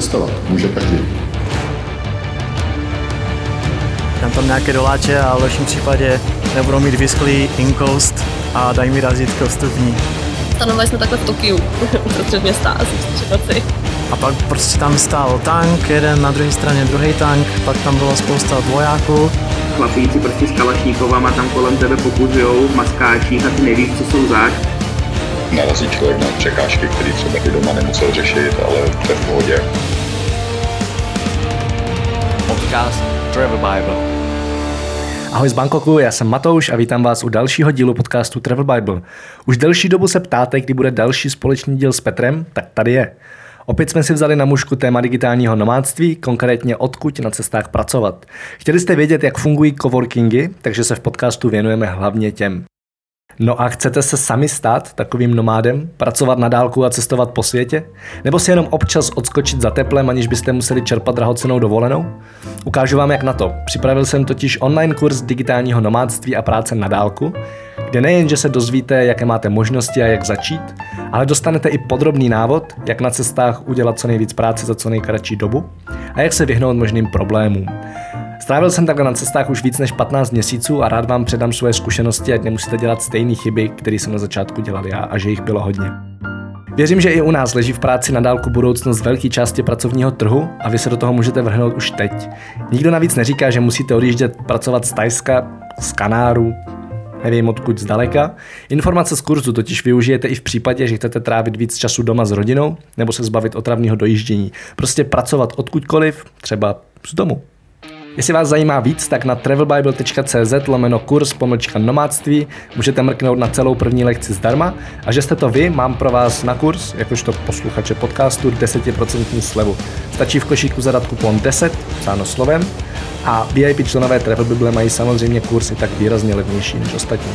cestovat. Může každý. Dám tam nějaké doláče a v lepším případě nebudou mít vysklý inkoust a dají mi razítko vstupní. Stanovali jsme takhle v Tokiu, uprostřed města, asi v noci. A pak prostě tam stál tank, jeden na druhé straně druhý tank, pak tam bylo spousta vojáků. Chlapíci prostě s kalašníkovama tam kolem tebe pokuzujou v maskáčích a ty nevíš, co jsou zač. Narazí člověk na překážky, které třeba i doma nemusel řešit, ale to je v pohodě. Podcast Travel Bible. Ahoj z Bangkoku, já jsem Matouš a vítám vás u dalšího dílu podcastu Travel Bible. Už delší dobu se ptáte, kdy bude další společný díl s Petrem, tak tady je. Opět jsme si vzali na mužku téma digitálního nomádství, konkrétně odkud na cestách pracovat. Chtěli jste vědět, jak fungují coworkingy, takže se v podcastu věnujeme hlavně těm. No a chcete se sami stát takovým nomádem, pracovat na dálku a cestovat po světě? Nebo si jenom občas odskočit za teplem, aniž byste museli čerpat drahocenou dovolenou? Ukážu vám, jak na to. Připravil jsem totiž online kurz digitálního nomádství a práce na dálku, kde nejen, že se dozvíte, jaké máte možnosti a jak začít, ale dostanete i podrobný návod, jak na cestách udělat co nejvíc práce za co nejkratší dobu a jak se vyhnout možným problémům. Strávil jsem takhle na cestách už víc než 15 měsíců a rád vám předám svoje zkušenosti, ať nemusíte dělat stejné chyby, které jsem na začátku dělal já a že jich bylo hodně. Věřím, že i u nás leží v práci na dálku budoucnost velké části pracovního trhu a vy se do toho můžete vrhnout už teď. Nikdo navíc neříká, že musíte odjíždět pracovat z Tajska, z Kanáru, nevím odkud zdaleka. Informace z kurzu totiž využijete i v případě, že chcete trávit víc času doma s rodinou nebo se zbavit otravného dojíždění. Prostě pracovat odkudkoliv, třeba z domu. Jestli vás zajímá víc, tak na travelbible.cz lomeno kurz pomlčka nomádství můžete mrknout na celou první lekci zdarma a že jste to vy, mám pro vás na kurz, jakožto posluchače podcastu, 10% slevu. Stačí v košíku zadat kupon 10, psáno slovem, a VIP členové Travel Bible mají samozřejmě kursy tak výrazně levnější než ostatní.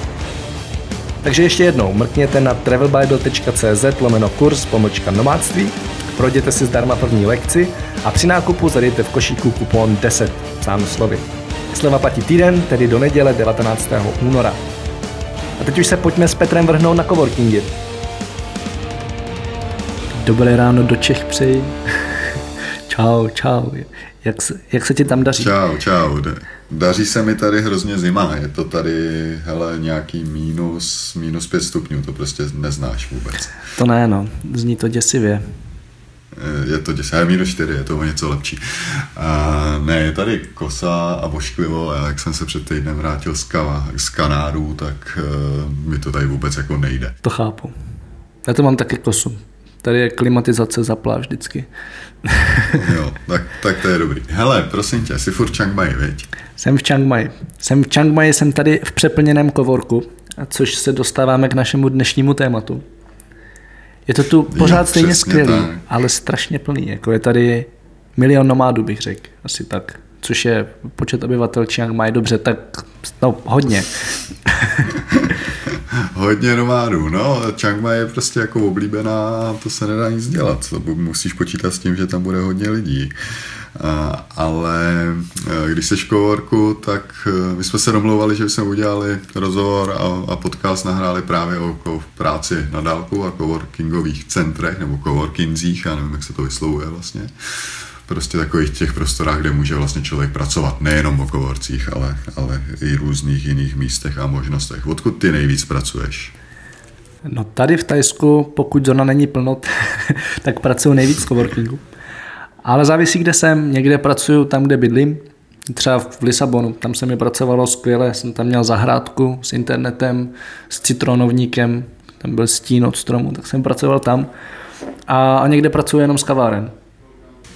Takže ještě jednou, mrkněte na travelbible.cz lomeno kurz pomlčka nomádství, projděte si zdarma první lekci a při nákupu zadejte v košíku kupon 10, psáno slovy. Sleva platí týden, tedy do neděle 19. února. A teď už se pojďme s Petrem vrhnout na coworkingy. Dobré ráno do Čech přeji. čau, čau. Jak se, jak se ti tam daří? Čau, čau. Daří se mi tady hrozně zima. Je to tady, hele, nějaký mínus, mínus pět stupňů. To prostě neznáš vůbec. To ne, no. Zní to děsivě. Je to děsivé. Minus 4, je to o něco lepší. A ne, je tady kosa a bošklivo. A jak jsem se před týdnem vrátil z, ka, z Kanáru, tak uh, mi to tady vůbec jako nejde. To chápu. Já to mám taky kosu. Tady je klimatizace zaplá vždycky. jo, tak, tak to je dobrý. Hele, prosím tě, jsi furt v Chiang Mai, viď? Jsem v Chiang Mai. Jsem v Chiang Mai, jsem tady v přeplněném kovorku, což se dostáváme k našemu dnešnímu tématu. Je to tu pořád jo, stejně skvělý, tak. ale strašně plný. Jako je tady milion nomádů, bych řekl. Asi tak. Což je počet obyvatel Chiang Mai. Dobře, tak no, hodně. hodně nomádů, no. Chiang Mai je prostě jako oblíbená a to se nedá nic dělat. To musíš počítat s tím, že tam bude hodně lidí ale e, když se coworku, tak e, my jsme se domlouvali, že jsme udělali rozhovor a, a podcast nahráli právě o, o práci na dálku a coworkingových centrech nebo coworkingzích, já nevím, jak se to vyslovuje vlastně prostě takových těch prostorách, kde může vlastně člověk pracovat nejenom o kovorcích, ale, ale i různých jiných místech a možnostech. Odkud ty nejvíc pracuješ? No tady v Tajsku, pokud zóna není plno, tak pracuji nejvíc v coworkingu. Ale závisí, kde jsem. Někde pracuju tam, kde bydlím. Třeba v Lisabonu, tam se mi pracovalo skvěle, jsem tam měl zahrádku s internetem, s citronovníkem, tam byl stín od stromu, tak jsem pracoval tam. A, a někde pracuji jenom s kaváren.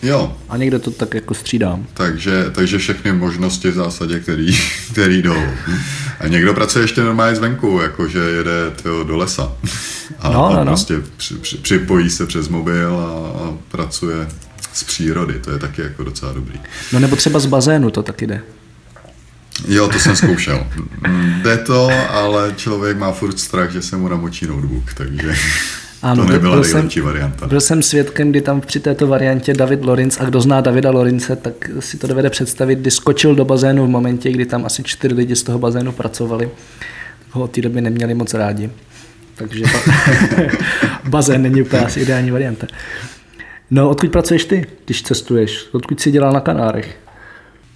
Jo. A někde to tak jako střídám. Takže, takže všechny možnosti v zásadě, který, který jdou. A někdo pracuje ještě normálně zvenku, jakože jede tyjo, do lesa. A, no, no, a no. prostě při, při, připojí se přes mobil a, a pracuje z přírody, to je taky jako docela dobrý. No nebo třeba z bazénu to taky jde. Jo, to jsem zkoušel. Jde to, ale člověk má furt strach, že se mu namočí notebook, takže ano, to nebyla byl nejlepší jsem, varianta. Byl jsem svědkem, kdy tam při této variantě David Lorenz, a kdo zná Davida Lorince, tak si to dovede představit, kdy skočil do bazénu v momentě, kdy tam asi čtyři lidi z toho bazénu pracovali. Ho od té doby neměli moc rádi. Takže bazén není úplně asi ideální varianta. No, odkud pracuješ ty, když cestuješ? Odkud jsi dělal na Kanárech?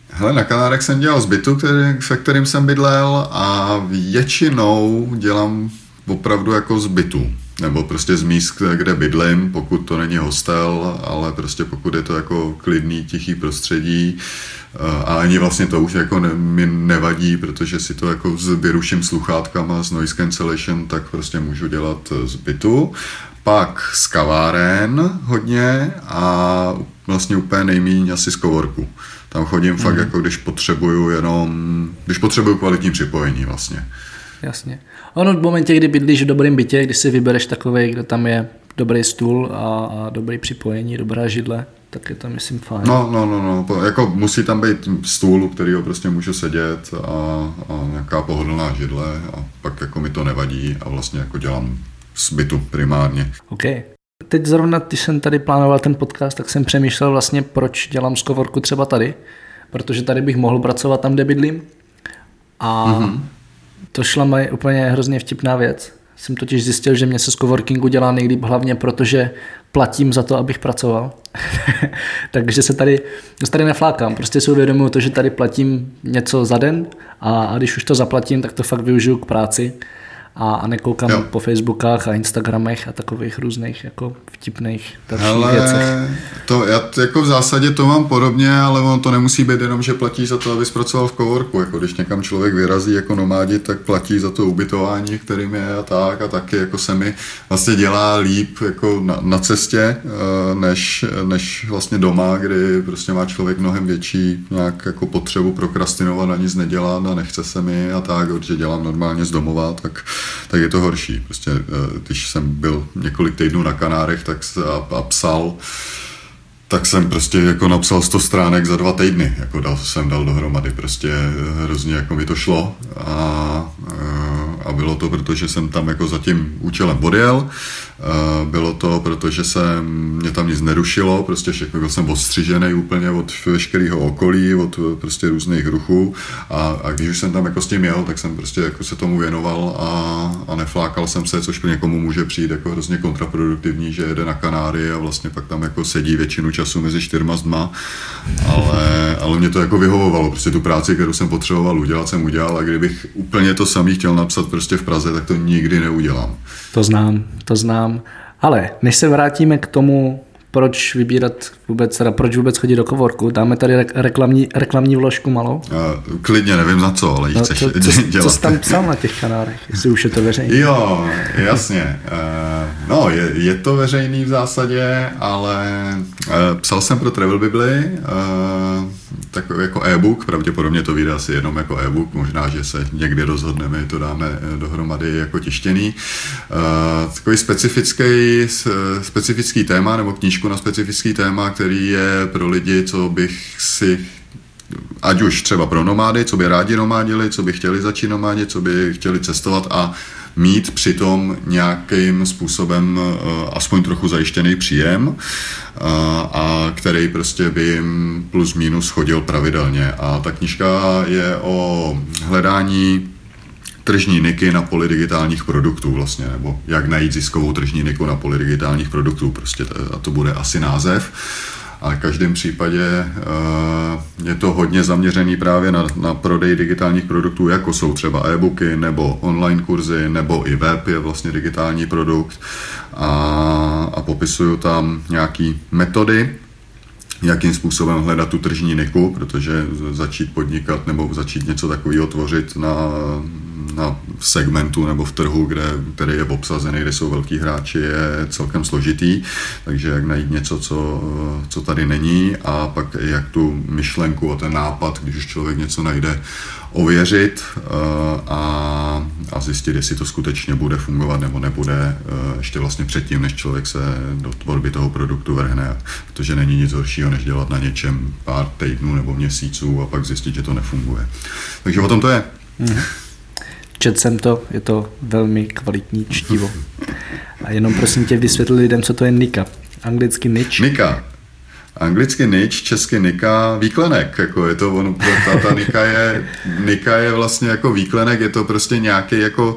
Hele, na Kanárech jsem dělal z bytu, který, se kterým jsem bydlel a většinou dělám opravdu jako z bytu. Nebo prostě z míst, kde bydlím, pokud to není hostel, ale prostě pokud je to jako klidný, tichý prostředí. A ani vlastně to už jako ne, mi nevadí, protože si to jako s vyruším sluchátkama z noise cancellation, tak prostě můžu dělat z bytu. Pak z kaváren hodně a vlastně úplně nejméně asi z kovorku. Tam chodím mm. fakt jako když potřebuju jenom, když potřebuju kvalitní připojení vlastně. Jasně. Ono v momentě, kdy bydlíš v dobrém bytě, když si vybereš takový, kde tam je dobrý stůl a, a dobrý připojení, dobrá židle, tak je to myslím fajn. No, no, no, no, jako musí tam být stůl, u kterého prostě můžu sedět a, a nějaká pohodlná židle a pak jako mi to nevadí a vlastně jako dělám z bytu primárně. OK. Teď zrovna, když jsem tady plánoval ten podcast, tak jsem přemýšlel vlastně, proč dělám z kovorku třeba tady, protože tady bych mohl pracovat tam, kde bydlím. A mm-hmm. to šla mi úplně hrozně vtipná věc. Jsem totiž zjistil, že mě se z coworkingu dělá nejlíp hlavně protože platím za to, abych pracoval. Takže se tady, tady neflákám. Prostě si uvědomuji to, že tady platím něco za den a, a když už to zaplatím, tak to fakt využiju k práci a, a nekoukám jo. po Facebookách a Instagramech a takových různých jako vtipných dalších Hele, věcech. To, já jako v zásadě to mám podobně, ale on to nemusí být jenom, že platí za to, aby zpracoval v kovorku. Jako když někam člověk vyrazí jako nomádi, tak platí za to ubytování, kterým je a tak a taky jako se mi vlastně dělá líp jako na, na cestě, eh, než, než vlastně doma, kdy prostě má člověk mnohem větší nějak jako potřebu prokrastinovat a nic nedělat a nechce se mi a tak, protože dělám normálně z domova, tak tak je to horší. Prostě, eh, když jsem byl několik týdnů na Kanárech tak a, a psal, tak jsem prostě jako napsal 100 stránek za dva týdny, jako dal, jsem dal dohromady, prostě hrozně jako mi to šlo a, eh, a bylo to, protože jsem tam jako za tím účelem odjel. Bylo to, protože se mě tam nic nerušilo, prostě všechno byl jsem odstřižený úplně od veškerého okolí, od prostě různých ruchů. A, a když už jsem tam jako s tím jel, tak jsem prostě jako se tomu věnoval a, a neflákal jsem se, což pro někomu může přijít jako hrozně kontraproduktivní, že jede na Kanáry a vlastně pak tam jako sedí většinu času mezi čtyřma zdma, ale, ale mě to jako vyhovovalo, prostě tu práci, kterou jsem potřeboval udělat, jsem udělal a kdybych úplně to samý chtěl napsat prostě v Praze, tak to nikdy neudělám. To znám, to znám. Ale než se vrátíme k tomu, proč vybírat vůbec, teda proč vůbec chodit do kovorku, dáme tady reklamní, reklamní vložku malou? Uh, klidně, nevím za co, ale no, chceš co, co, dělat. Co jsi tam psal na těch kanárech, jestli už je to veřejný? Jo, jasně. Uh, no, je, je to veřejný v zásadě, ale uh, psal jsem pro Travel Bibli, uh, takový jako e-book, pravděpodobně to vyjde asi jenom jako e-book, možná, že se někdy rozhodneme, to dáme dohromady jako tištěný. Uh, takový specifický, specifický téma, nebo knížku na specifický téma, který je pro lidi, co bych si ať už třeba pro nomády, co by rádi nomádili, co by chtěli začít nomádit, co by chtěli cestovat a mít přitom nějakým způsobem eh, aspoň trochu zajištěný příjem, eh, a který prostě by jim plus minus chodil pravidelně. A ta knižka je o hledání tržní niky na poli digitálních produktů vlastně, nebo jak najít ziskovou tržní niku na poli digitálních produktů, prostě to, a to bude asi název. Ale v každém případě eh, je to hodně zaměřený právě na, na prodej digitálních produktů, jako jsou třeba e-booky nebo online kurzy, nebo i web je vlastně digitální produkt. A, a popisuju tam nějaký metody, jakým způsobem hledat tu tržní niku, protože začít podnikat nebo začít něco takového tvořit na, na segmentu nebo v trhu, kde, který je obsazený, kde jsou velký hráči, je celkem složitý. Takže jak najít něco, co, co tady není a pak jak tu myšlenku a ten nápad, když už člověk něco najde, ověřit eh, a, a zjistit, jestli to skutečně bude fungovat nebo nebude eh, ještě vlastně předtím, než člověk se do tvorby toho produktu vrhne, protože není nic horšího, než dělat na něčem pár týdnů nebo měsíců a pak zjistit, že to nefunguje. Takže o tom to je. Hmm. Čet jsem to, je to velmi kvalitní čtivo. A jenom prosím tě vysvětli lidem, co to je Nika. Anglicky niche. Nika. Anglicky nič, česky nika, výklenek, jako je to, on, ta, ta nika, je, nika je vlastně jako výklenek, je to prostě nějaký jako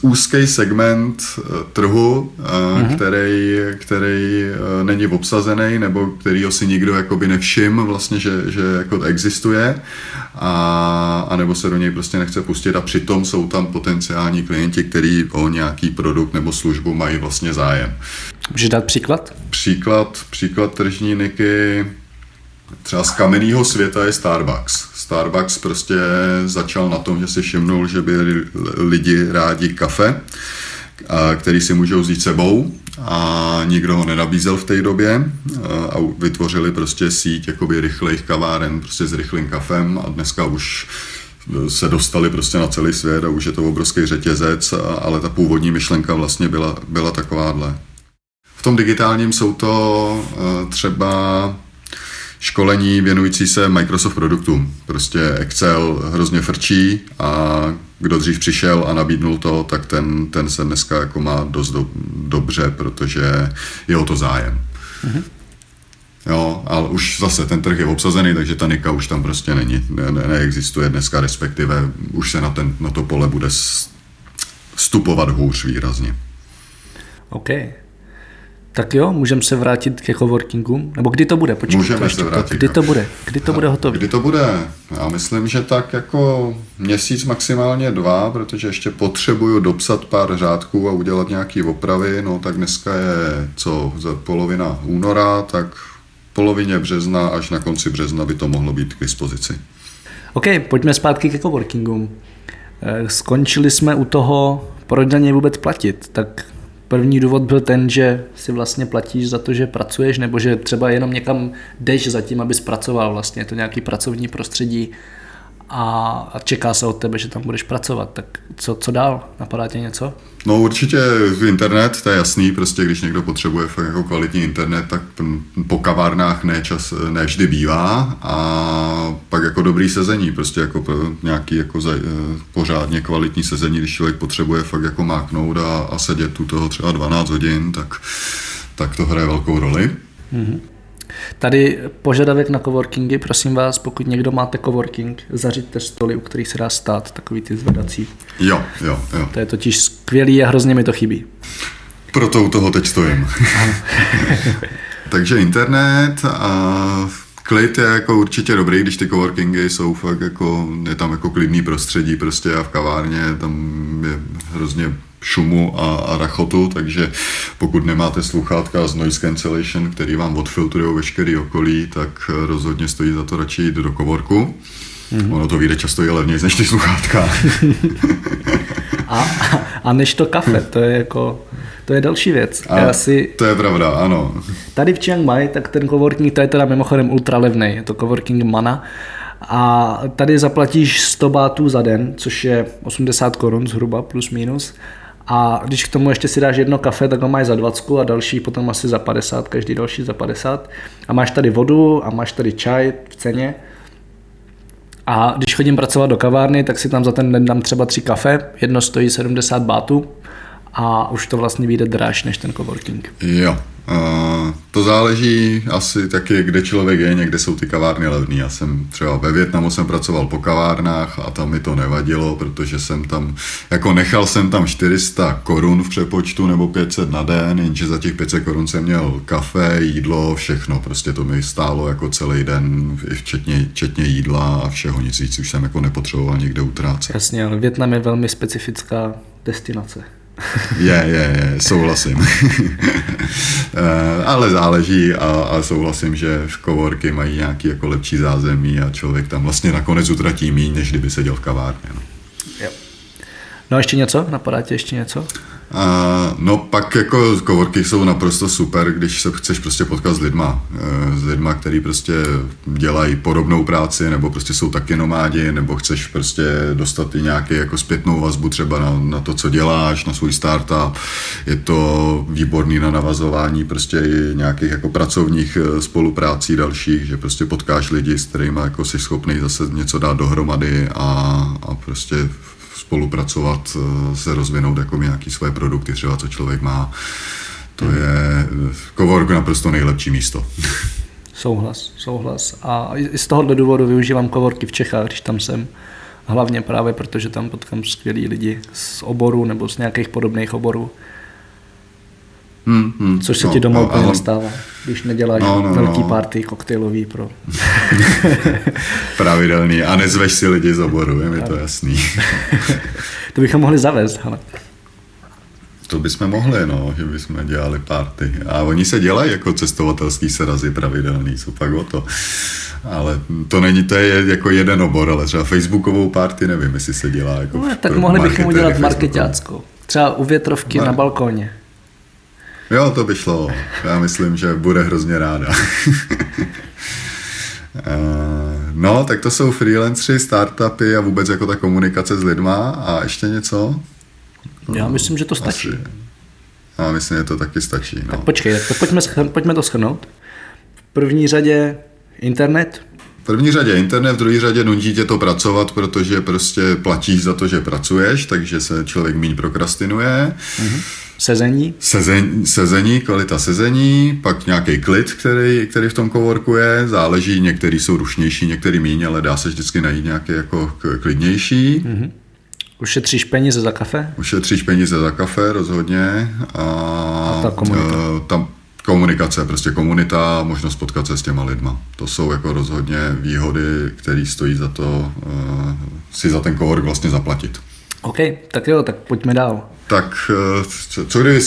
úzký segment eh, trhu, mm-hmm. který, který eh, není obsazený, nebo který si nikdo jakoby nevšim vlastně, že, že jako existuje, a, a nebo se do něj prostě nechce pustit a přitom jsou tam potenciální klienti, kteří o nějaký produkt nebo službu mají vlastně zájem. Můžeš dát příklad? Příklad, příklad tržní niky třeba z kamenného světa je Starbucks. Starbucks prostě začal na tom, že si všimnul, že by lidi rádi kafe, který si můžou vzít sebou a nikdo ho nenabízel v té době a vytvořili prostě síť jakoby rychlejch kaváren prostě s rychlým kafem a dneska už se dostali prostě na celý svět a už je to obrovský řetězec, ale ta původní myšlenka vlastně byla, byla takováhle. V tom digitálním jsou to eh, třeba školení věnující se Microsoft produktům. Prostě Excel hrozně frčí a kdo dřív přišel a nabídnul to, tak ten, ten se dneska jako má dost do, dobře, protože je o to zájem. Mm-hmm. Jo, ale už zase ten trh je obsazený, takže ta nika už tam prostě není, ne, ne, neexistuje dneska, respektive už se na, ten, na to pole bude stupovat hůř výrazně. OK. Tak jo, můžeme se vrátit ke coworkingu? Nebo kdy to bude? Počkej, můžeme to se vrátit. Kdy to bude? Kdy to bude hotové? Kdy to bude? Já myslím, že tak jako měsíc maximálně dva, protože ještě potřebuju dopsat pár řádků a udělat nějaké opravy. No tak dneska je co, za polovina února, tak polovině března až na konci března by to mohlo být k dispozici. OK, pojďme zpátky ke coworkingu. Eh, skončili jsme u toho, proč na něj vůbec platit. Tak První důvod byl ten, že si vlastně platíš za to, že pracuješ, nebo že třeba jenom někam jdeš za tím, abys pracoval. Vlastně je to nějaký pracovní prostředí a, čeká se od tebe, že tam budeš pracovat. Tak co, co dál? Napadá tě něco? No určitě internet, to je jasný, prostě když někdo potřebuje fakt jako kvalitní internet, tak po kavárnách ne, čas, ne vždy bývá a pak jako dobrý sezení, prostě jako nějaký jako za, eh, pořádně kvalitní sezení, když člověk potřebuje fakt jako máknout a, a sedět tu toho třeba 12 hodin, tak, tak to hraje velkou roli. Mm-hmm. Tady požadavek na coworkingy, prosím vás, pokud někdo máte coworking, zařiďte stoly, u kterých se dá stát, takový ty zvedací. Jo, jo, jo. To je totiž skvělý a hrozně mi to chybí. Proto u toho teď stojím. Takže internet a klid je jako určitě dobrý, když ty coworkingy jsou fakt jako, je tam jako klidný prostředí prostě a v kavárně tam je hrozně šumu a, a rachotu, takže pokud nemáte sluchátka z noise cancellation, který vám odfiltrují veškerý okolí, tak rozhodně stojí za to radši jít do kovorku. Mm-hmm. Ono to vyjde často i levněji než ty sluchátka. a, a než to kafe, to je jako to je další věc. A Já si... To je pravda, ano. Tady v Chiang Mai, tak ten coworking, to je teda mimochodem ultra levný, je to coworking Mana. A tady zaplatíš 100 bátů za den, což je 80 korun zhruba, plus minus. A když k tomu ještě si dáš jedno kafe, tak ho máš za 20 a další potom asi za 50, každý další za 50. A máš tady vodu a máš tady čaj v ceně. A když chodím pracovat do kavárny, tak si tam za ten den dám třeba tři kafe, jedno stojí 70 bátů a už to vlastně vyjde dráž než ten coworking. Jo, Uh, to záleží asi taky, kde člověk je, někde jsou ty kavárny levný. Já jsem třeba ve Větnamu jsem pracoval po kavárnách a tam mi to nevadilo, protože jsem tam, jako nechal jsem tam 400 korun v přepočtu nebo 500 na den, jenže za těch 500 korun jsem měl kafe, jídlo, všechno. Prostě to mi stálo jako celý den, včetně, včetně jídla a všeho nic víc už jsem jako nepotřeboval někde utrácet. Jasně, ale Větnam je velmi specifická destinace. Je, je, je, souhlasím. Eh, ale záleží a, a souhlasím, že v kovorky mají nějaký jako lepší zázemí a člověk tam vlastně nakonec utratí méně, než kdyby seděl v kavárně. No. Jo. No a ještě něco? Napadá ti ještě něco? A, no pak jako coworky jsou naprosto super, když se chceš prostě potkat s lidma, e, s lidma, který prostě dělají podobnou práci, nebo prostě jsou taky nomádi, nebo chceš prostě dostat i nějaký jako zpětnou vazbu třeba na, na to, co děláš, na svůj startup. Je to výborný na navazování prostě i nějakých jako pracovních e, spoluprácí dalších, že prostě potkáš lidi, s kterými jako jsi schopný zase něco dát dohromady a, a prostě spolupracovat, eh, se rozvinout jako nějaký svoje produkty, třeba co člověk má. To je Cowork naprosto nejlepší místo. Souhlas, souhlas. A z tohohle důvodu využívám kovorky v Čechách, když tam jsem. Hlavně právě protože tam potkám skvělí lidi z oboru nebo z nějakých podobných oborů. Hmm, hmm, Což se no, ti doma no, úplně nestává, když neděláš No, no, velký no. party koktejlový pro... Pravidelný. A nezveš si lidi z oboru, je mi to jasný. To bychom mohli zavést, ale To bychom mohli, no, že bychom dělali party. A oni se dělají jako cestovatelský srazy pravidelný, co pak o to. Ale to není, to je jako jeden obor, ale třeba facebookovou party nevím, jestli se dělá jako no, tak mohli bychom udělat marketáckou. Třeba u větrovky No. na balkóně. Jo, to by šlo. Já myslím, že bude hrozně ráda. Eh, No, tak to jsou freelancři, startupy a vůbec jako ta komunikace s lidma a ještě něco? Já myslím, že to stačí. Asi. Já myslím, že to taky stačí. No. Tak počkej, tak to pojďme, schr- pojďme to schrnout. V první řadě internet, V první řadě internet, v druhé řadě nutí tě to pracovat, protože prostě platíš za to, že pracuješ, takže se člověk méně prokrastinuje. Sezení, Sezení, sezení, kvalita sezení, pak nějaký klid, který, který v tom coworku je, záleží, některý jsou rušnější, některý méně, ale dá se vždycky najít nějaký jako klidnější. ušetříš peníze za kafe, Ušetříš peníze za kafe rozhodně a, A ta komunita. eh, tam komunikace, prostě komunita, možnost potkat se s těma lidma. To jsou jako rozhodně výhody, které stojí za to uh, si za ten cowork vlastně zaplatit. OK, tak jo, tak pojďme dál. Tak eh, co, co kdyby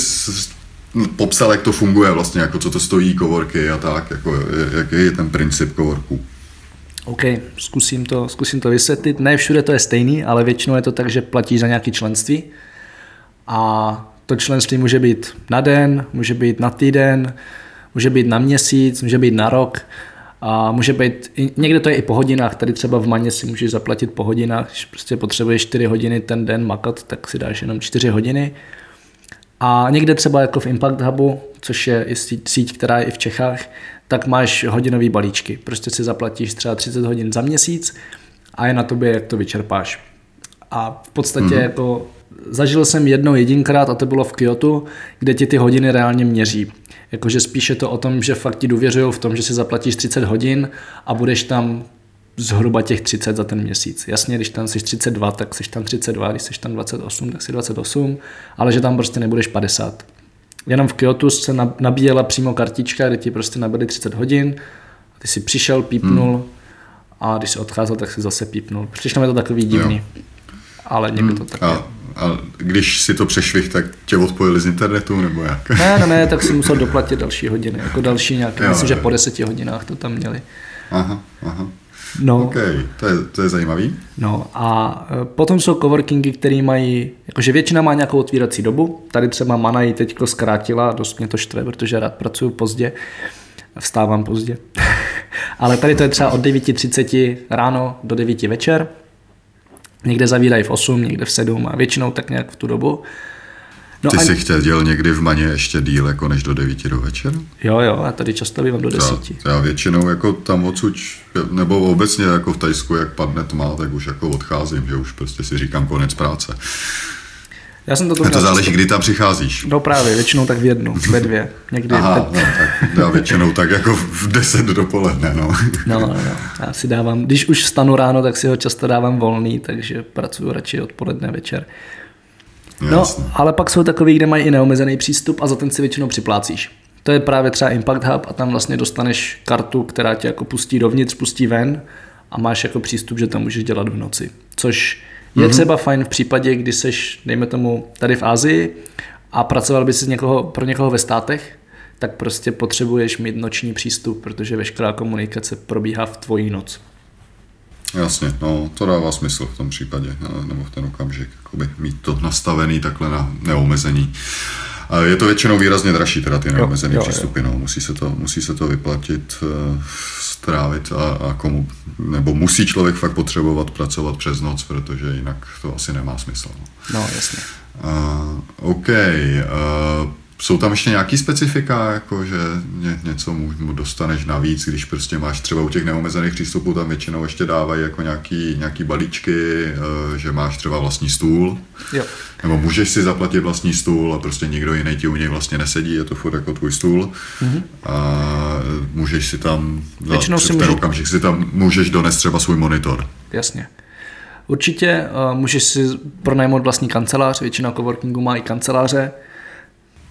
popsal, jak to funguje vlastně, jako co to stojí coworky a tak, jako jaký je ten princip coworku? OK, zkusím to, zkusím to vysvětlit. Ne všude to je stejný, ale většinou je to tak, že platíš za nějaké členství a to členství může být na den, může být na týden, může být na měsíc, může být na rok a může být, někde to je i po hodinách, tady třeba v Maně si můžeš zaplatit po hodinách, když prostě potřebuješ 4 hodiny ten den makat, tak si dáš jenom 4 hodiny. A někde třeba jako v Impact Hubu, což je síť, která je i v Čechách, tak máš hodinový balíčky. Prostě si zaplatíš třeba 30 hodin za měsíc a je na tobě, jak to vyčerpáš. A v podstatě mm-hmm. jako zažil jsem jednou jedinkrát a to bylo v Kyoto, kde ti ty hodiny reálně měří. Jakože spíš je to o tom, že fakt ti důvěřují v tom, že si zaplatíš 30 hodin a budeš tam zhruba těch 30 za ten měsíc. Jasně, když tam jsi 32, tak jsi tam 32, když jsi tam 28, tak jsi 28, ale že tam prostě nebudeš 50. Jenom v Kyoto se nab- nabíjela přímo kartička, kde ti prostě nabili 30 hodin, a ty si přišel, pípnul hmm. a když si odcházel, tak si zase pípnul. Přišlo mi to takový divný, ale někdo to tak. A, a když si to přešvih, tak tě odpojili z internetu, nebo jak? Ne, ne, ne, tak si musel doplatit další hodiny, jako další nějaké, Jo, myslím, že jo. po deseti hodinách to tam měli. Aha, aha. No, OK, to je, to je zajímavý. No a e, potom jsou coworkingy, které mají, jakože většina má nějakou otvírací dobu. Tady třeba Mana ji teďko zkrátila, dost mě to štve, protože rád pracuju pozdě, vstávám pozdě. Ale tady to je třeba od 9.30 ráno do 9 večer. Někde zavírají v 8, někde v 7 a většinou tak nějak v tu dobu. No Ty a, jsi chtěl někdy v Maně ještě díl jako než do 9 do večera? Jo, jo, já tady často bývám do 10. Já, já většinou jako tam odsud, nebo obecně jako v Tajsku, jak padne tma, tak už jako odcházím, že už prostě si říkám konec práce. Já jsem to, to měl záleží, kdy tam přicházíš. No právě, většinou tak v jednu, ve dvě. Někdy Aha, teď- no, tak já většinou tak jako v 10 dopoledne, no. No, no, no. Já si dávám, když už vstanu ráno, tak si ho často dávám volný, takže pracuji radši odpoledne večer. No, Jasně. ale pak jsou takový, kde mají i neomezený přístup a za ten si většinou připlácíš. To je právě třeba Impact Hub a tam vlastně dostaneš kartu, která tě jako pustí dovnitř, pustí ven a máš jako přístup, že tam můžeš dělat v noci. Což je mm-hmm. třeba fajn v případě, kdy seš, dejme tomu, tady v Asii a pracoval by si někoho, pro někoho ve státech, tak prostě potřebuješ mít noční přístup, protože veškerá komunikace probíhá v tvojí noc. Jasně, no, to dává smysl v tom případě, no, nebo v ten okamžik, jakoby mít to nastavený takhle na neomezení. A je to většinou výrazně dražší, teda ty neomezené jo. přístupy, no, musí se to, musí se to vyplatit, eh, strávit a, a komu, nebo musí člověk fakt potřebovat pracovat přes noc, protože jinak to asi nemá smysl. No. No, jasně. Uh, OK. Uh, jsou tam ještě nějaký specifika, jako že ně, něco mu dostaneš navíc, když prostě máš třeba u těch neomezených přístupů, tam většinou ještě dávají jako nějaký, nějaký balíčky, eh, že máš třeba vlastní stůl, Jo. nebo můžeš si zaplatit vlastní stůl a prostě nikdo jiný ti u něj vlastně nesedí, je to furt jako tvůj stůl. Mm-hmm. A můžeš si tam, za, Většinou si může- okamžik si tam můžeš donést třeba svůj monitor. Jasně. Určitě uh, můžeš si pronajmout vlastní kancelář, většina coworkingu má i kanceláře.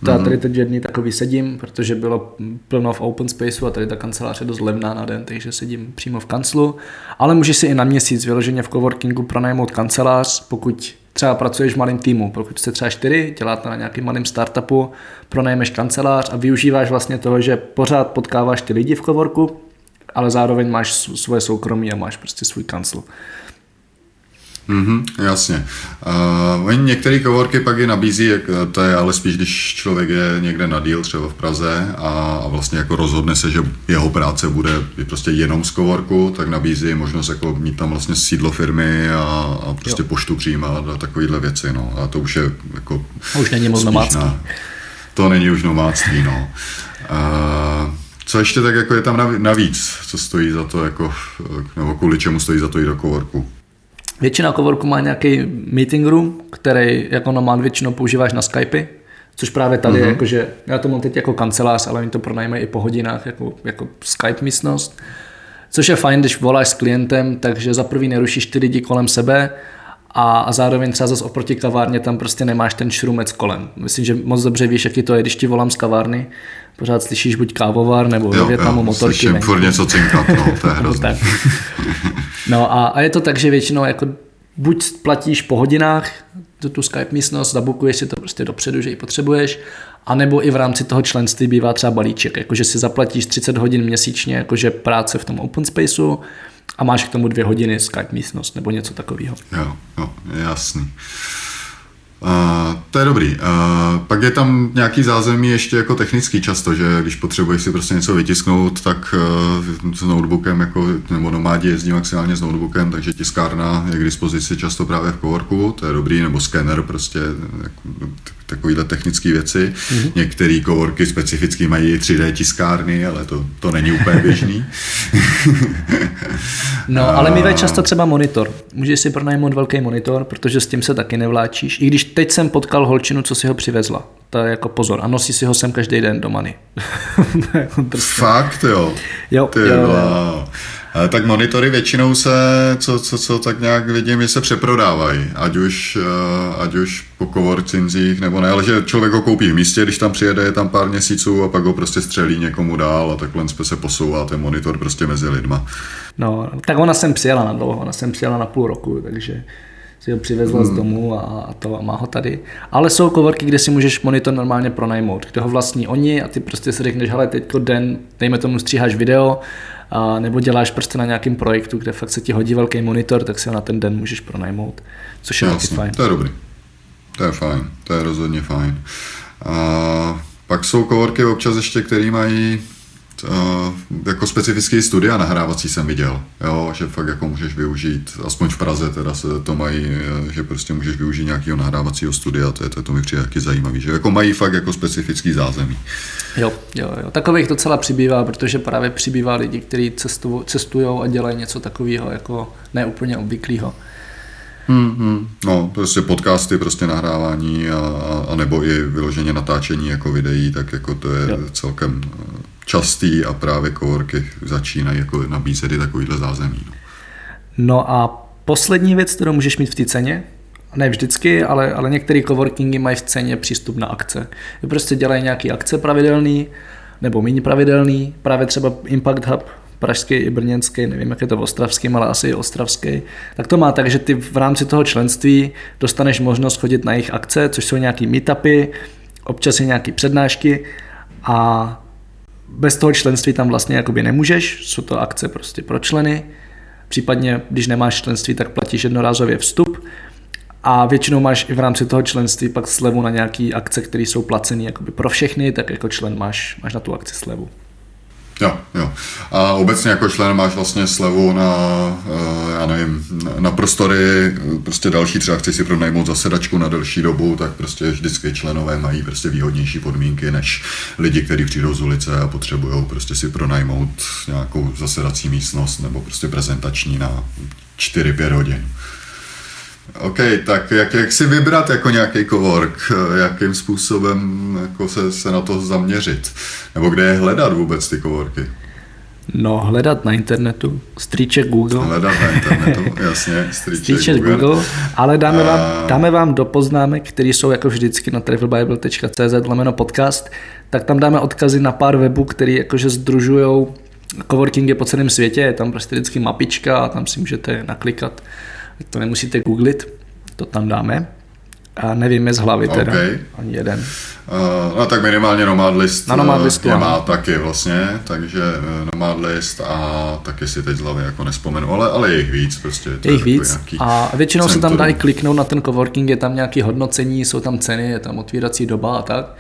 To já tady teď jedný takový sedím, protože bylo plno v open spaceu a tady ta kancelář je dost levná na den, takže sedím přímo v kanclu. Ale můžeš si i na měsíc vyloženě v coworkingu pronajmout kancelář, pokud třeba pracuješ v malém týmu, pokud jste třeba čtyři, děláte na nějakým malém startupu, pronajmeš kancelář a využíváš vlastně toho, že pořád potkáváš ty lidi v coworku, ale zároveň máš svoje soukromí a máš prostě svůj kancel. Mhm, jasně. Uh, oni některé coworky pak i nabízí, jak, eh, to je ale spíš, když člověk je někde na díl, třeba v Praze a, a vlastně jako rozhodne se, že jeho práce bude prostě jenom z coworku, tak nabízí možnost jako mít tam vlastně sídlo firmy a, a prostě jo. poštu přijímat a takovéhle věci, no. A to už je jako... A už není moc spíš nomádský. to není už nomádství, no. Uh, co ještě tak jako je tam nav- navíc, co stojí za to jako, nebo kvůli čemu stojí za to jít do coworku? Většina coworku má nějaký meeting room, který jako nomád většinou používáš na Skype, což právě tady Mhm. je, jakože já to mám teď jako kancelář, ale oni to pronajmají i po hodinách jako, jako Skype místnost. Což je fajn, když voláš s klientem, takže za prvý nerušíš ty lidi kolem sebe a, a zároveň třeba zase oproti kavárně tam prostě nemáš ten šrumec kolem. Myslím, že moc dobře víš, jaký to je, když ti volám z kavárny, pořád slyšíš buď kávovar nebo ve Větnamu motorky. slyším furt něco cinkat, no, to je tak. no a, a je to tak, že většinou jako buď platíš po hodinách tu, tu Skype místnost, zabukuješ si to prostě dopředu, že ji potřebuješ, anebo i v rámci toho členství bývá třeba balíček, jakože si zaplatíš 30 hodin měsíčně, jakože práce v tom open spaceu a máš k tomu dvě hodiny Skype místnost nebo něco takového. Jo, jo, jasný. Uh, to je dobrý. Uh, pak je tam nějaký zázemí ještě jako technický často, že když potřebuješ si prostě něco vytisknout, tak uh, s notebookem, jako, nebo nomádi jezdí maximálně s notebookem, takže tiskárna je k dispozici často právě v coworku, to je dobrý, nebo skener, prostě jako, takovýhle technické věci. Mm-hmm. Některé coworky specificky mají i 3D tiskárny, ale to, to není úplně běžný. No, ale mývají často třeba monitor. Můžeš si pronajmout velký monitor, protože s tím se taky nevláčíš. I když teď jsem potkal holčinu, co si ho přivezla. To je jako pozor. A nosí si ho sem každý den do many. Jako. Fakt, jo. Jo, Ty jo, jo. wow. Ale tak monitory většinou se, co, co, co tak nějak vidím, že se přeprodávají, ať už, eh, ať už po coworkingzích nebo ne, ale že člověk ho koupí v místě, když tam přijede, je tam pár měsíců a pak ho prostě střelí někomu dál a takhle se posouvá ten monitor prostě mezi lidma. No, tak ona sem přijela na dlouho, ona sem přijela na půl roku, takže si ho přivezla hmm. z domu a, a to a má ho tady. Ale jsou coworky, kde si můžeš monitor normálně pronajmout, kde ho vlastní oni a ty prostě si řekneš, hele, teďko den, dejme tomu, stříháš video, a nebo děláš prostě na nějakém projektu, kde fakt se ti hodí velký monitor, tak si ho na ten den můžeš pronajmout, což je taky Jasně, fajn. to je dobrý. To je fajn, to je rozhodně fajn. A pak jsou coworky občas ještě, který mají jako specifický studia nahrávací jsem viděl, jo, že fakt jako můžeš využít, aspoň v Praze teda se to mají, eh, že prostě můžeš využít nějakého nahrávacího studia, to, je, to, to mi přijde taky zajímavý, že jako mají fakt jako specifický zázemí. Jo, jo, jo. Takových docela přibývá, protože právě přibývá lidi, kteří cestují a dělají něco takového jako neúplně obvyklého. Hmm, hmm. No, prostě podcasty, prostě nahrávání a, a, a nebo i vyloženě natáčení jako videí, tak jako to je Jo. celkem eh, častý a právě coworky začínají jako nabízet i takovýhle zázemí. No. No a poslední věc, kterou můžeš mít v té ceně, ne vždycky, ale, ale některé coworkingy mají v ceně přístup na akce. Prostě dělají nějaké akce pravidelný, nebo méně pravidelný, právě třeba Impact Hub, pražský i brněnský, nevím, jak je to v ostravském, ale asi i ostravský, tak to má tak, že ty v rámci toho členství dostaneš možnost chodit na jejich akce, což jsou nějaký meetupy, občas i nějaké přednášky a bez toho členství tam vlastně jakoby nemůžeš, jsou to akce prostě pro členy, případně když nemáš členství, tak platíš jednorázově vstup a většinou máš i v rámci toho členství pak slevu na nějaké akce, které jsou placené jakoby pro všechny, tak jako člen máš, máš na tu akci slevu. Jo, jo. A obecně jako člen máš vlastně slevu na, eh, já nevím, na prostory, prostě další třeba chci si pronajmout zasedačku na delší dobu, tak prostě vždycky členové mají prostě výhodnější podmínky než lidi, kteří přijdou z ulice a potřebují prostě si pronajmout nějakou zasedací místnost nebo prostě prezentační na 4-5 hodin. OK, tak jak, jak si vybrat jako nějaký cowork, jakým způsobem jako se, se na to zaměřit? Nebo kde je hledat vůbec ty coworky? No, hledat na internetu, stříček Google. Hledat na internetu, jasně, stříček, stříček Google. Google. Ale dáme, A- vám, dáme vám do poznámek, které jsou jako vždycky na travelbible.cz lomeno podcast, tak tam dáme odkazy na pár webů, které jakože združují coworkingy po celém světě, je tam prostě vždycky mapička a tam si můžete naklikat, to nemusíte googlit, to tam dáme. A nevím je z hlavy teda, OK. ani jeden. Uh, no tak minimálně Nomad List Na Nomad eh, Listu, je ano. má taky vlastně, takže eh, Nomad List a taky si teď z hlavy jako nespomenu, ale, ale je jich víc prostě. to Je jich víc a většinou se tam centrum. dají kliknout na ten coworking, je tam nějaké hodnocení, jsou tam ceny, je tam otvírací doba a tak.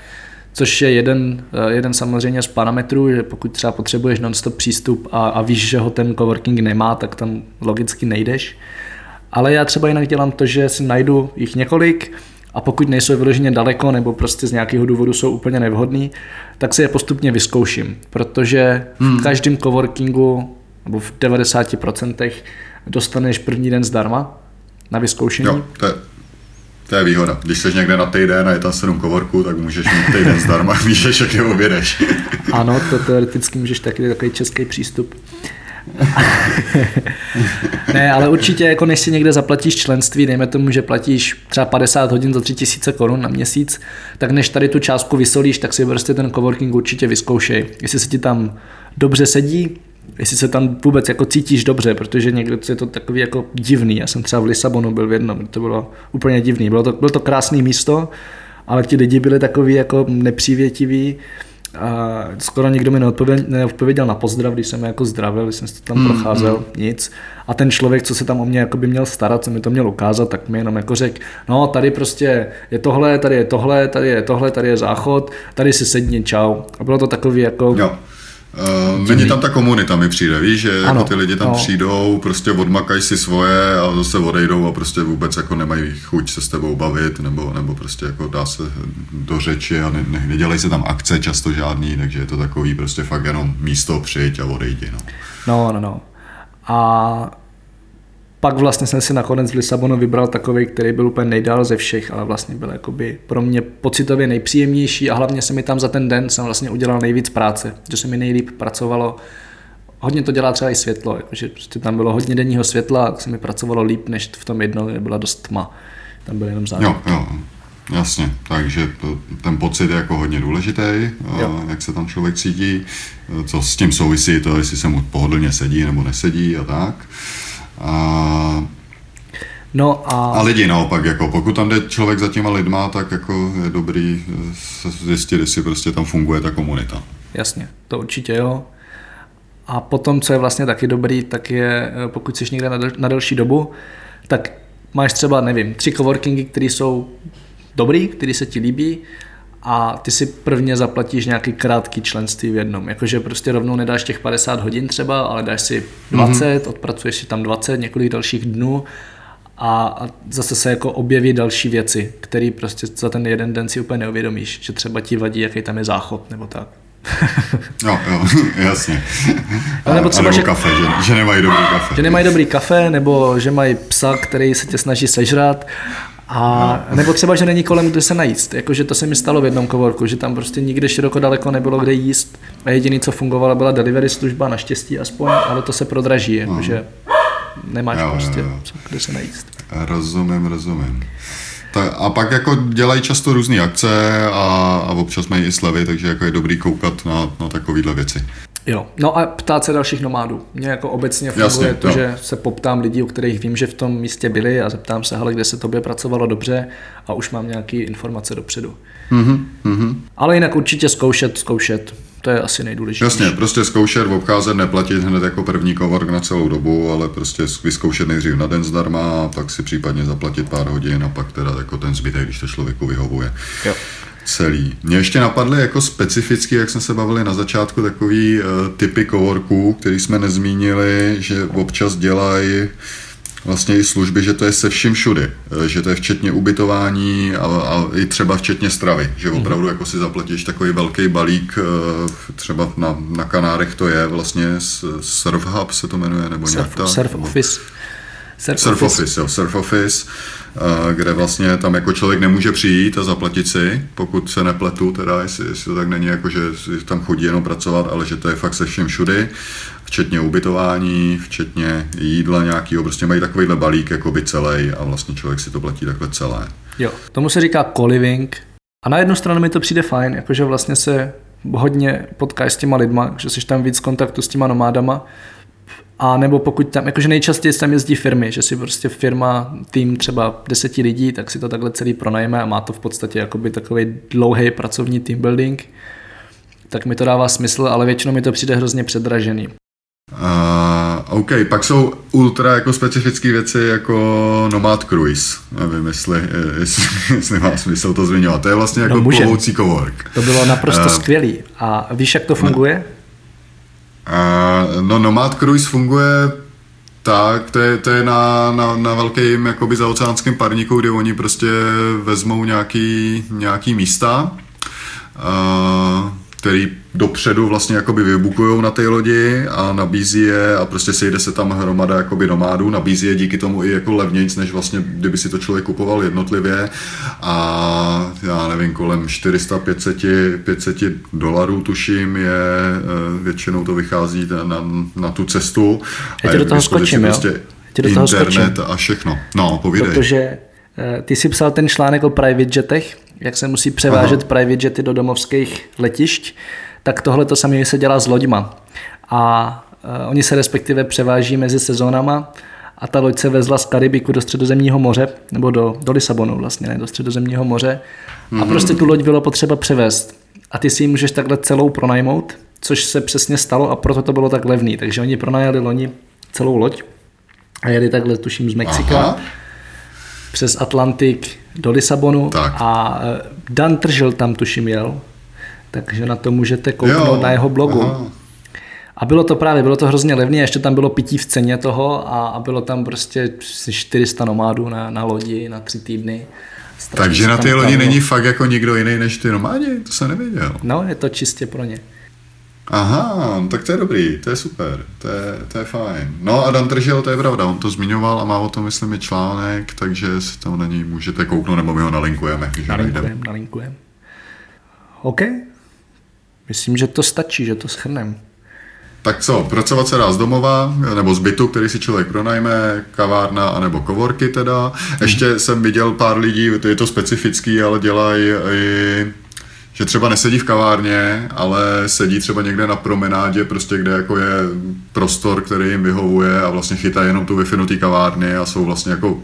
Což je jeden, eh, jeden samozřejmě z parametrů, že pokud třeba potřebuješ non-stop přístup a, a víš, že ho ten coworking nemá, tak tam logicky nejdeš. Ale já třeba jinak dělám to, že si najdu jich několik a pokud nejsou vyloženě daleko nebo prostě z nějakého důvodu jsou úplně nevhodný, tak si je postupně vyzkouším, protože v každém coworkingu nebo v 90% dostaneš první den zdarma na vyzkoušení. Jo, to je, to je výhoda. Když jsi někde na týden a je tam sedm kovorků, tak můžeš mít týden zdarma, víš, že všechny objedeš. Ano, to teoreticky můžeš taky takový český přístup. Ne, ale určitě jako než si někde zaplatíš členství, dejme tomu, že platíš třeba 50 hodin za 3000 korun na měsíc, tak než tady tu částku vysolíš, tak si prostě ten coworking určitě vyzkoušej. Jestli se ti tam dobře sedí, jestli se tam vůbec jako cítíš dobře, protože někdo je to takový jako divný. Já jsem třeba v Lisabonu byl v jednom, to bylo úplně divný. Bylo to, bylo to krásné místo, ale ti lidi byli takový jako nepřívětiví a skoro nikdo mi neodpověděl, neodpověděl na pozdrav, když jsem je jako zdravil, když jsem se tam procházel, nic. A ten člověk, co se tam o mě jako by měl starat, co mi to měl ukázat, tak mi jenom jako řekl, no tady prostě je tohle, tady je tohle, tady je tohle, tady je záchod, tady si sedni, čau. A bylo to takový jako... Jo. Uh, není tam ta komunita, mi přijde, víš, že Ano, jako ty lidi tam no. přijdou, prostě odmakají si svoje a zase odejdou a prostě vůbec jako nemají chuť se s tebou bavit, nebo, nebo prostě jako dá se do řeči a ne, ne, nedělají se tam akce často žádný, takže je to takový prostě fakt jenom místo přijď a odejdi, no. No, no, no. A pak vlastně jsem si nakonec v Lisabonu vybral takový, který byl úplně nejdál ze všech, ale vlastně byl jakoby pro mě pocitově nejpříjemnější a hlavně se mi tam za ten den jsem vlastně udělal nejvíc práce, že se mi nejlíp pracovalo. Hodně to dělá třeba i světlo, jakože prostě tam bylo hodně denního světla a se mi pracovalo líp, než v tom jednom, kde byla dost tma. Tam byl jenom zájem. Jo, jo, jasně, takže to, ten pocit je jako hodně důležitý, jo. jak se tam člověk cítí, co s tím souvisí to, jestli se mu pohodlně sedí nebo nesedí a tak. A, No a, a lidi naopak, jako pokud tam jde člověk za těma lidma, tak jako je dobrý se zjistit, jestli prostě tam funguje ta komunita. Jasně, to určitě jo. A potom, co je vlastně taky dobrý, tak je, eh, pokud jsi někde na, del- na delší dobu, tak máš třeba, nevím, tři coworkingy, které jsou dobrý, které se ti líbí a ty si prvně zaplatíš nějaký krátký členství v jednom. Jakože prostě rovnou nedáš těch 50 hodin třeba, ale dáš si 20, mm-hmm. odpracuješ si tam 20, několik dalších dnů a, a zase se jako objeví další věci, které prostě za ten jeden den si úplně neuvědomíš, že třeba ti vadí, jaký tam je záchod nebo tak. Jo, jo, jasně. A nebo třeba, a nebo že- kafe, že, že nemají dobrý kafe. Že nemají dobrý kafe, nebo že mají psa, který se tě snaží sežrat, a nebo třeba, že není kolem, kde se najíst. Jakože to se mi stalo v jednom coworku, že tam prostě nikde široko daleko nebylo kde jíst. A jediný, co fungovalo, byla delivery služba, naštěstí aspoň, ale to se prodraží, jakože nemáš Jo, jo, prostě jo. co- kde se najíst. Rozumím, rozumím. Ta, a pak jako dělají často různé akce a, a občas mají i slevy, takže jako je dobrý koukat na, na takovéhle věci. Jo, no a ptát se dalších nomádů. Mně jako obecně funguje Jasně, to, jo. že se poptám lidí, u kterých vím, že v tom místě byli a zeptám se, hele, kde se tobě pracovalo dobře a už mám nějaké informace dopředu. Mhm, mhm. Ale jinak určitě zkoušet, zkoušet. To je asi nejdůležitější. Jasně, prostě zkoušet, obcházet, neplatit hned jako první cowork na celou dobu, ale prostě vyzkoušet nejdřív na den zdarma a pak si případně zaplatit pár hodin a pak teda jako ten zbytek, když to člověku vyhovuje. Jo. Celý. Mě ještě napadly jako specificky, jak jsme se bavili na začátku, takový uh, typy coworků, který jsme nezmínili, že občas dělají vlastně i služby, že to je se vším všudy, eh, že to je včetně ubytování a, a i třeba včetně stravy, že Mhm. opravdu jako si zaplatíš takový velký balík, eh, třeba na, na Kanárech to je vlastně s- Surf Hub se to jmenuje, nebo nějak Surf, tak. surf Office. Surf, Surf Office, jo, Surf Office, kde vlastně tam jako člověk nemůže přijít a zaplatit si, pokud se nepletu, teda jestli, jestli to tak není jako, že tam chodí jenom pracovat, ale že to je fakt se všem všudy, včetně ubytování, včetně jídla nějakého, prostě mají takovýhle balík jakoby celý a vlastně člověk si to platí takhle celé. Jo, tomu se říká co-living. A na jednu stranu mi to přijde fajn, jakože vlastně se hodně potkáš s těma lidma, že jsi tam víc kontaktu s těma nomádama. A nebo pokud tam, jakože nejčastěji tam jezdí firmy, že si prostě firma, tým třeba deseti lidí, tak si to takhle celý pronajme a má to v podstatě jakoby takový dlouhý pracovní team building. Tak mi to dává smysl, ale většinou mi to přijde hrozně předražený. Uh, OK, pak jsou ultra jako specifické věci jako Nomad Cruise. Nevím, jestli, jestli, jestli má smysl to zmiňovat. To je vlastně jako No, no, můžem. plovoucí cowork. To bylo naprosto Eh, skvělý. A víš, jak to funguje? Uh, no Nomad Cruise funguje tak, to je, to je na, na, na velkém jakoby zaoceánském parníku, kde oni prostě vezmou nějaký, nějaký místa, uh, který dopředu vlastně jakoby vybukujou na té lodi a nabízí je a prostě sejde se tam hromada jakoby nomádů, nabízí je díky tomu i jako levnějc, než vlastně kdyby si to člověk kupoval jednotlivě a já nevím, kolem 400, 500, 500 dolarů tuším je, eh, většinou to vychází na, na, na tu cestu. Já A ti do toho skočím, jo? prostě ti do toho internet skočím. a všechno. No, povídej. Protože eh, ty si psal ten článek o private jetech, jak se musí převážet Aha. private jety do domovských letišť, tak tohle to samé se dělá s loďma. A uh, oni se respektive převáží mezi sezónama a ta loď se vezla z Karibiku do středozemního moře, nebo do, do Lisabonu vlastně, ne, do středozemního moře. Mm-hmm. A prostě tu loď bylo potřeba převést. A ty si ji můžeš takhle celou pronajmout, což se přesně stalo a proto to bylo tak levný. Takže oni pronajali loni celou loď a jeli takhle, tuším, z Mexika Aha. přes Atlantik do Lisabonu Tak. a eh, Dan Tržil tam tuším jel, takže na to můžete kouknout na jeho blogu. aha. A bylo to právě, bylo to hrozně levné, ještě tam bylo pití v ceně toho a, a bylo tam prostě 400 nomádů na, na lodi na tři týdny. Strašně Takže na té lodi není fakt jako nikdo jiný než ty nomádi? To jsem nevěděl. No, je to čistě pro ně. Aha, tak to je dobrý, to je super, to je, to je fajn. No a Dan Tržil, to je pravda, on to zmiňoval a má o tom, myslím, i článek, takže si tam na něj můžete kouknout, nebo my ho nalinkujeme, když ho najdeme. Nalinkujem, nalinkujem. OK. Myslím, že to stačí, že to schrnem. Tak co, pracovat se dá z domova, nebo z bytu, který si člověk pronajme, kavárna, anebo kovorky teda. Ještě jsem viděl pár lidí, to je to specifický, ale dělají i že třeba nesedí v kavárně, ale sedí třeba někde na promenádě, prostě kde jako je prostor, který jim vyhovuje a vlastně chytají jenom tu wi té kavárny a jsou vlastně jako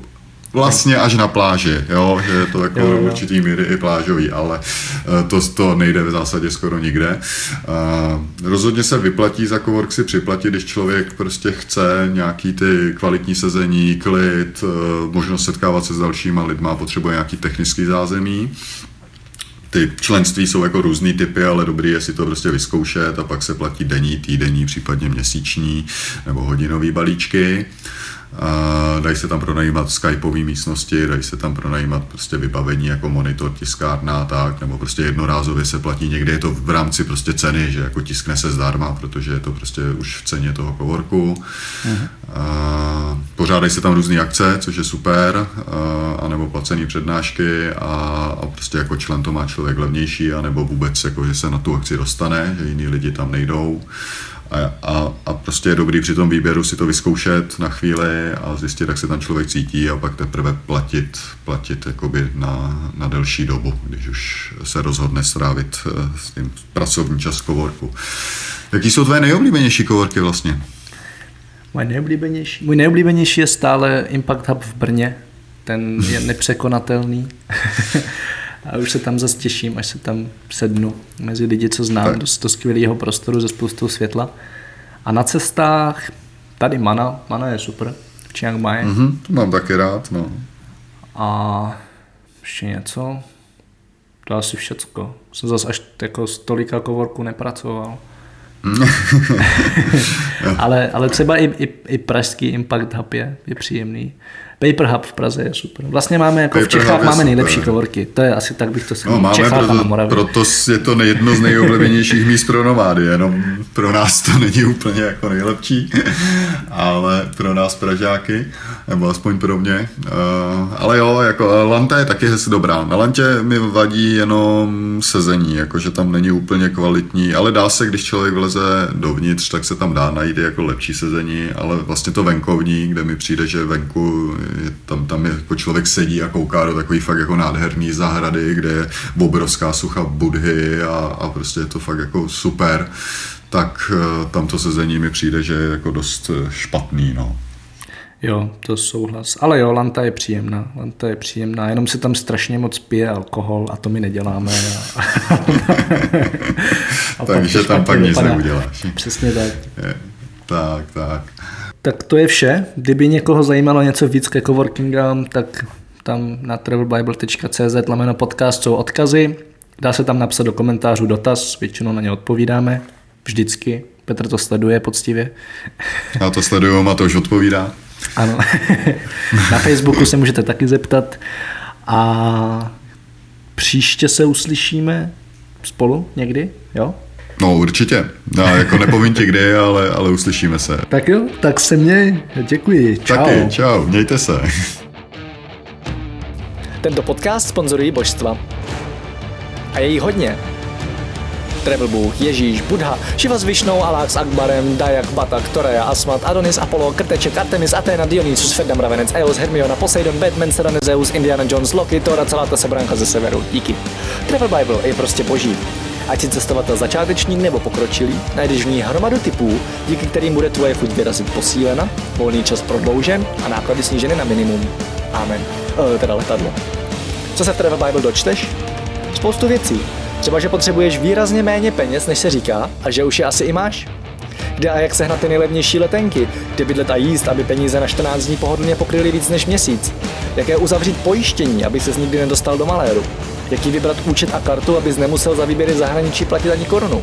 Vlastně až na pláži, jo, že je to jako Jo, jo, určitý míry i plážový, ale eh, to, to nejde v zásadě skoro nikde. Uh, rozhodně se vyplatí za cowork si připlatit, když člověk prostě chce nějaký ty kvalitní sezení, klid, uh, možnost setkávat se s dalšíma lidma, potřebuje nějaký technický zázemí. Ty členství jsou jako různý typy, ale dobrý je si to prostě vyzkoušet a pak se platí denní, týdenní, případně měsíční nebo hodinový balíčky. A dají se tam pronajímat skypeové místnosti, dají se tam pronajímat prostě vybavení jako monitor, tiskárna a tak, nebo prostě jednorázově se platí. Někde je to v rámci prostě ceny, že jako tiskne se zdarma, protože je to prostě už v ceně toho coworku. A pořádají se tam různé akce, což je super, a, anebo placené přednášky a, a prostě jako člen to má člověk levnější, anebo vůbec jako, že se na tu akci dostane, že jiní lidi tam nejdou. A, a, a prostě je dobrý při tom výběru si to vyzkoušet na chvíli a zjistit, jak se tam člověk cítí a pak teprve platit, platit jakoby na, na delší dobu, když už se rozhodne strávit eh, s tím pracovní čas coworku. Jaký jsou tvoje nejoblíbenější coworky vlastně? Můj nejoblíbenější, můj nejoblíbenější je stále Impact Hub v Brně. Ten je nepřekonatelný. A už se tam zase těším, až se tam sednu mezi lidi, co znám, do, do skvělého prostoru ze spoustou světla. A na cestách, tady Mana, Mana je super, v Chiang Mai. Mhm, to mám taky rád, no. A ještě něco, to asi všecko. Jsem zase až jako z tolika kovorku nepracoval. ale, ale třeba i, i, i pražský Impact Hub je, je příjemný. Paper Hub v Praze je super. Vlastně máme jako Paper v Čechách máme super. nejlepší kovorky. To je asi tak bych to No, no, máme, Čechách a na proto, Moravě. proto je to jedno z nejoblíbenějších míst pro nomády, jenom pro nás to není úplně jako nejlepší, ale pro nás Pražáky, nebo aspoň pro mě. Uh, ale jo, jako Lanta je taky hezky dobrá. Na Lantě mi vadí jenom sezení, jakože tam není úplně kvalitní, ale dá se, když člověk vleze dovnitř, tak se tam dá najít jako lepší sezení, ale vlastně to venkovní, kde mi přijde, že venku tam, tam je, jako člověk sedí a kouká do takový fakt jako nádherný zahrady, kde je obrovská sucha budhy a, a prostě je to fakt jako super, tak eh, tam to sezení mi přijde, že je jako dost eh, špatný, no. Jo, to souhlas. Ale jo, Lanta je příjemná. Lanta je příjemná, jenom se tam strašně moc pije alkohol a to my neděláme. A, a Takže tam pak nic neuděláš. Přesně tak. Je, tak, tak. Tak to je vše. Kdyby někoho zajímalo něco víc ke coworkingám, tak tam na travelbible.cz lomeno podcast jsou odkazy. Dá se tam napsat do komentářů dotaz, většinou na ně odpovídáme. Vždycky. Petr to sleduje poctivě. Já to sleduju, a to už odpovídá. Ano. na Facebooku se můžete taky zeptat. A příště se uslyšíme spolu někdy, jo? No určitě. Já jako nepovím ti kdy, ale, ale uslyšíme se. Tak jo, tak se měj. Děkuji. Čau. Taky, čau, mějte se. Tento podcast sponzorují božstva. A je jí hodně. Travel Bůh, Ježíš, Buddha, Šiva s Višnou, Alák s Akbarem, Dajak, Batak, Toreja, Asmat, Adonis, Apollo, Krteček, Artemis, Athena, Dionysus, Ferdam, Ravenec, Eos, Hermiona, Poseidon, Batman, Serena, Zeus, Indiana Jones, Loki, Thor a celá ta sebranka ze severu. Díky. Travel Bible je prostě boží. Ať si cestovatel začátečník nebo pokročilý, najdeš v ní hromadu typů, díky kterým bude tvoje chuť vyrazit posílena, volný čas prodloužen a náklady sníženy na minimum. Amen. E, teda letadlo. Co se v Travel Bible dočteš? Spoustu věcí. Třeba, že potřebuješ výrazně méně peněz, než se říká, a že už je asi i máš. Kde a jak sehnat ty nejlevnější letenky, kde bydlet a jíst, aby peníze na 14 dní pohodlně pokryly víc než měsíc. Jaké uzavřít pojištění, aby se nikdy nedostal do maléru. Jaký vybrat účet a kartu, abys nemusel za výběry zahraničí platit ani korunu.